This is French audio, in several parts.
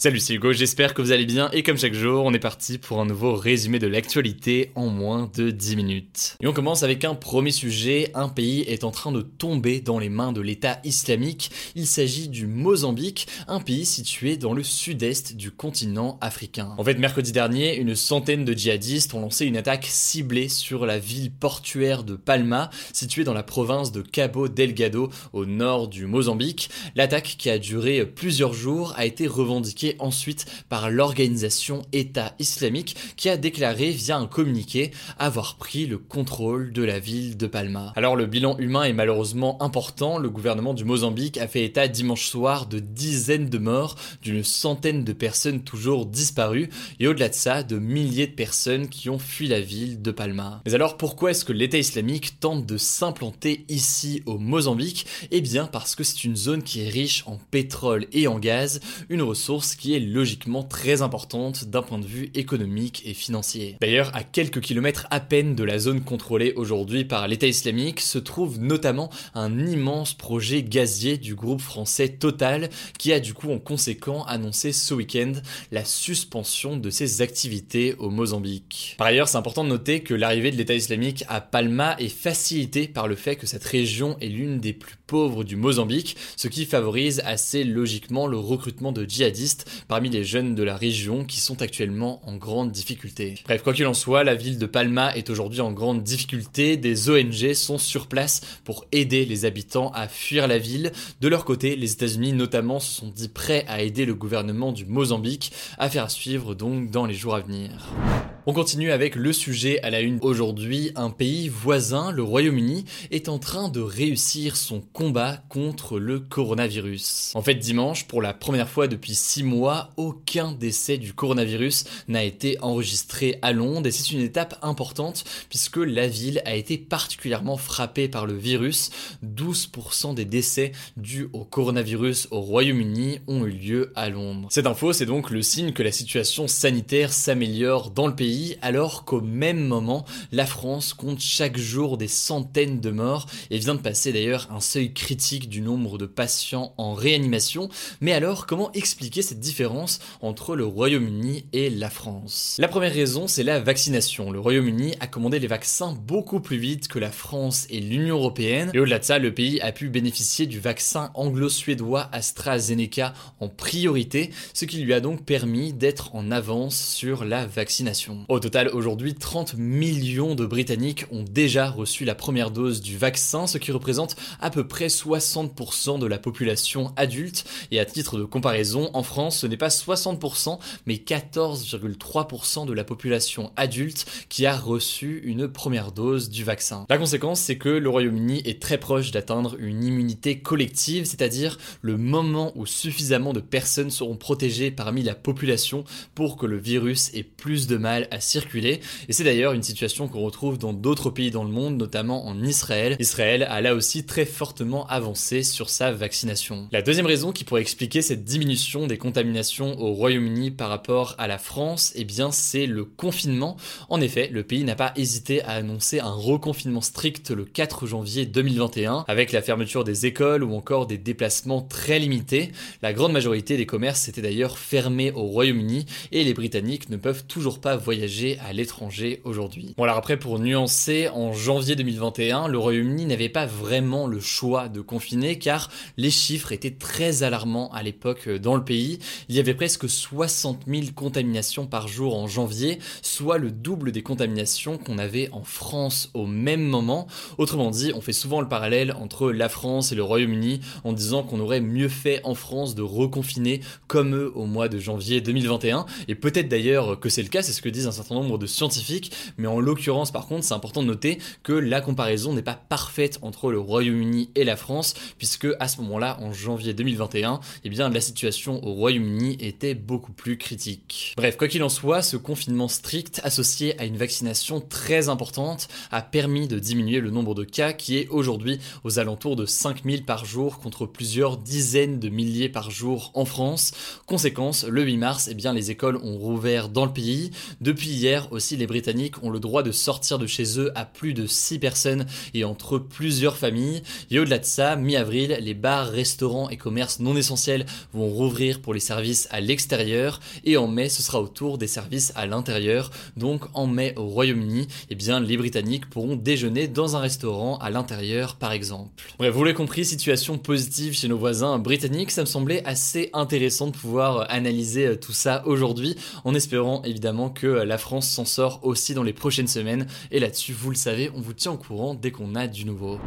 Salut, c'est Hugo, j'espère que vous allez bien et comme chaque jour, on est parti pour un nouveau résumé de l'actualité en moins de 10 minutes. Et on commence avec un premier sujet, un pays est en train de tomber dans les mains de l'État islamique. Il s'agit du Mozambique, un pays situé dans le sud-est du continent africain. En fait, mercredi dernier, une centaine de djihadistes ont lancé une attaque ciblée sur la ville portuaire de Palma, située dans la province de Cabo Delgado, au nord du Mozambique. L'attaque qui a duré plusieurs jours a été revendiquée ensuite par l'organisation État islamique qui a déclaré via un communiqué avoir pris le contrôle de la ville de Palma. Alors le bilan humain est malheureusement important, le gouvernement du Mozambique a fait état dimanche soir de dizaines de morts, d'une centaine de personnes toujours disparues et au-delà de ça de milliers de personnes qui ont fui la ville de Palma. Mais alors pourquoi est-ce que l'État islamique tente de s'implanter ici au Mozambique? Eh bien parce que c'est une zone qui est riche en pétrole et en gaz, une ressource qui est logiquement très importante d'un point de vue économique et financier. D'ailleurs, à quelques kilomètres à peine de la zone contrôlée aujourd'hui par l'État islamique se trouve notamment un immense projet gazier du groupe français Total qui a du coup en conséquent annoncé ce week-end la suspension de ses activités au Mozambique. Par ailleurs, c'est important de noter que l'arrivée de l'État islamique à Palma est facilitée par le fait que cette région est l'une des plus pauvres du Mozambique, ce qui favorise assez logiquement le recrutement de djihadistes parmi les jeunes de la région qui sont actuellement en grande difficulté. Bref, quoi qu'il en soit, la ville de Palma est aujourd'hui en grande difficulté, des ONG sont sur place pour aider les habitants à fuir la ville. De leur côté, les États-Unis notamment se sont dit prêts à aider le gouvernement du Mozambique, à faire suivre donc dans les jours à venir. On continue avec le sujet à la une aujourd'hui. Un pays voisin, le Royaume-Uni, est en train de réussir son combat contre le coronavirus. En fait, dimanche, pour la première fois depuis six mois, aucun décès du coronavirus n'a été enregistré à Londres et c'est une étape importante puisque la ville a été particulièrement frappée par le virus. 12% des décès dus au coronavirus au Royaume-Uni ont eu lieu à Londres. Cette info, c'est donc le signe que la situation sanitaire s'améliore dans le pays alors qu'au même moment, la France compte chaque jour des centaines de morts et vient de passer d'ailleurs un seuil critique du nombre de patients en réanimation. Mais alors, comment expliquer cette différence entre le Royaume-Uni et la France? La première raison, c'est la vaccination. Le Royaume-Uni a commandé les vaccins beaucoup plus vite que la France et l'Union européenne. Et au-delà de ça, le pays a pu bénéficier du vaccin anglo-suédois AstraZeneca en priorité, ce qui lui a donc permis d'être en avance sur la vaccination. Au total, aujourd'hui, 30 millions de Britanniques ont déjà reçu la première dose du vaccin, ce qui représente à peu près 60% de la population adulte. Et à titre de comparaison, en France, ce n'est pas 60%, mais 14,3% de la population adulte qui a reçu une première dose du vaccin. La conséquence, c'est que le Royaume-Uni est très proche d'atteindre une immunité collective, c'est-à-dire le moment où suffisamment de personnes seront protégées parmi la population pour que le virus ait plus de mal à circuler. Et c'est d'ailleurs une situation qu'on retrouve dans d'autres pays dans le monde, notamment en Israël. Israël a là aussi très fortement avancé sur sa vaccination. La deuxième raison qui pourrait expliquer cette diminution des contaminations au Royaume-Uni par rapport à la France, eh bien c'est le confinement. En effet, le pays n'a pas hésité à annoncer un reconfinement strict le 4 janvier 2021 avec la fermeture des écoles ou encore des déplacements très limités. La grande majorité des commerces étaient d'ailleurs fermés au Royaume-Uni et les Britanniques ne peuvent toujours pas voyager à l'étranger aujourd'hui. Bon alors après pour nuancer, en janvier 2021, le Royaume-Uni n'avait pas vraiment le choix de confiner car les chiffres étaient très alarmants à l'époque dans le pays. Il y avait presque 60 000 contaminations par jour en janvier, soit le double des contaminations qu'on avait en France au même moment. Autrement dit, on fait souvent le parallèle entre la France et le Royaume-Uni en disant qu'on aurait mieux fait en France de reconfiner comme eux au mois de janvier 2021. Et peut-être d'ailleurs que c'est le cas, c'est ce que disent certain nombre de scientifiques, mais en l'occurrence par contre c'est important de noter que la comparaison n'est pas parfaite entre le Royaume-Uni et la France, puisque à ce moment-là, en janvier 2021, eh bien la situation au Royaume-Uni était beaucoup plus critique. Bref, quoi qu'il en soit, ce confinement strict associé à une vaccination très importante a permis de diminuer le nombre de cas qui est aujourd'hui aux alentours de 5000 par jour contre plusieurs dizaines de milliers par jour en France. Conséquence, le 8 mars, eh bien, les écoles ont rouvert dans le pays. Depuis hier aussi, les Britanniques ont le droit de sortir de chez eux à plus de 6 personnes et entre plusieurs familles. Et au-delà de ça, mi-avril, les bars, restaurants et commerces non essentiels vont rouvrir pour les services à l'extérieur. Et en mai, ce sera au tour des services à l'intérieur. Donc en mai au Royaume-Uni, eh bien, les Britanniques pourront déjeuner dans un restaurant à l'intérieur par exemple. Bref, vous l'avez compris, situation positive chez nos voisins britanniques, ça me semblait assez intéressant de pouvoir analyser euh, tout ça aujourd'hui, en espérant évidemment que euh, la France s'en sort aussi dans les prochaines semaines. Et là-dessus, vous le savez, on vous tient au courant dès qu'on a du nouveau.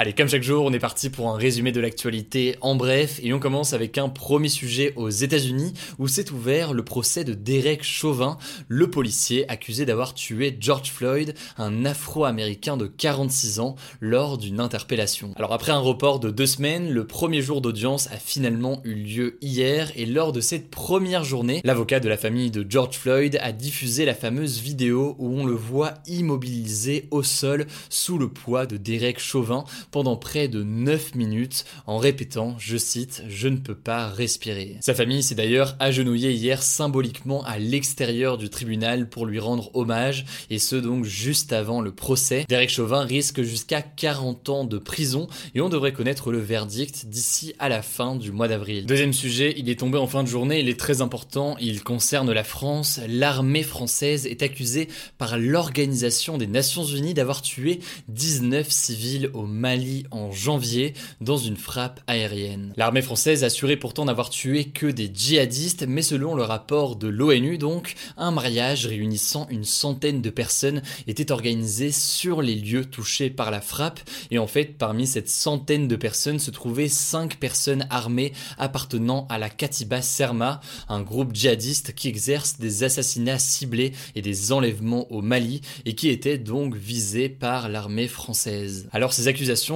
Allez, comme chaque jour, on est parti pour un résumé de l'actualité en bref, et on commence avec un premier sujet aux États-Unis, où s'est ouvert le procès de Derek Chauvin, le policier accusé d'avoir tué George Floyd, un Afro-américain de 46 ans, lors d'une interpellation. Alors après un report de deux semaines, le premier jour d'audience a finalement eu lieu hier, et lors de cette première journée, l'avocat de la famille de George Floyd a diffusé la fameuse vidéo où on le voit immobilisé au sol sous le poids de Derek Chauvin pendant près de 9 minutes en répétant, je cite, je ne peux pas respirer. Sa famille s'est d'ailleurs agenouillée hier symboliquement à l'extérieur du tribunal pour lui rendre hommage et ce donc juste avant le procès. Derek Chauvin risque jusqu'à 40 ans de prison et on devrait connaître le verdict d'ici à la fin du mois d'avril. Deuxième sujet, il est tombé en fin de journée, il est très important, il concerne la France. L'armée française est accusée par l'Organisation des Nations Unies d'avoir tué 19 civils au Mali en janvier dans une frappe aérienne. L'armée française assurait pourtant n'avoir tué que des djihadistes, mais selon le rapport de l'ONU donc, un mariage réunissant une centaine de personnes était organisé sur les lieux touchés par la frappe, et en fait parmi cette centaine de personnes se trouvaient cinq personnes armées appartenant à la Katiba Serma, un groupe djihadiste qui exerce des assassinats ciblés et des enlèvements au Mali, et qui était donc visé par l'armée française. Alors ces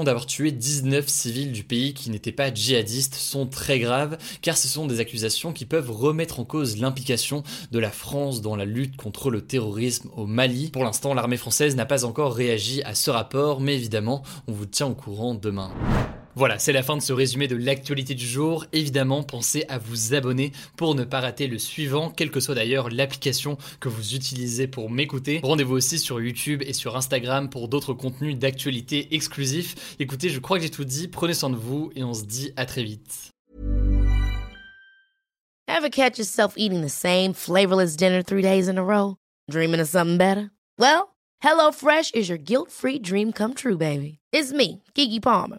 d'avoir tué 19 civils du pays qui n'étaient pas djihadistes sont très graves car ce sont des accusations qui peuvent remettre en cause l'implication de la France dans la lutte contre le terrorisme au Mali. Pour l'instant, l'armée française n'a pas encore réagi à ce rapport, mais évidemment, on vous tient au courant demain. Voilà, c'est la fin de ce résumé de l'actualité du jour. Évidemment, pensez à vous abonner pour ne pas rater le suivant, quelle que soit d'ailleurs l'application que vous utilisez pour m'écouter. Rendez-vous aussi sur YouTube et sur Instagram pour d'autres contenus d'actualité exclusifs. Écoutez, je crois que j'ai tout dit. Prenez soin de vous et on se dit à très vite. Ever catch yourself eating the same flavorless dinner three days in a row? Dreaming of something better? Well, HelloFresh is your guilt-free dream come true, baby. It's me, Kiki Palmer.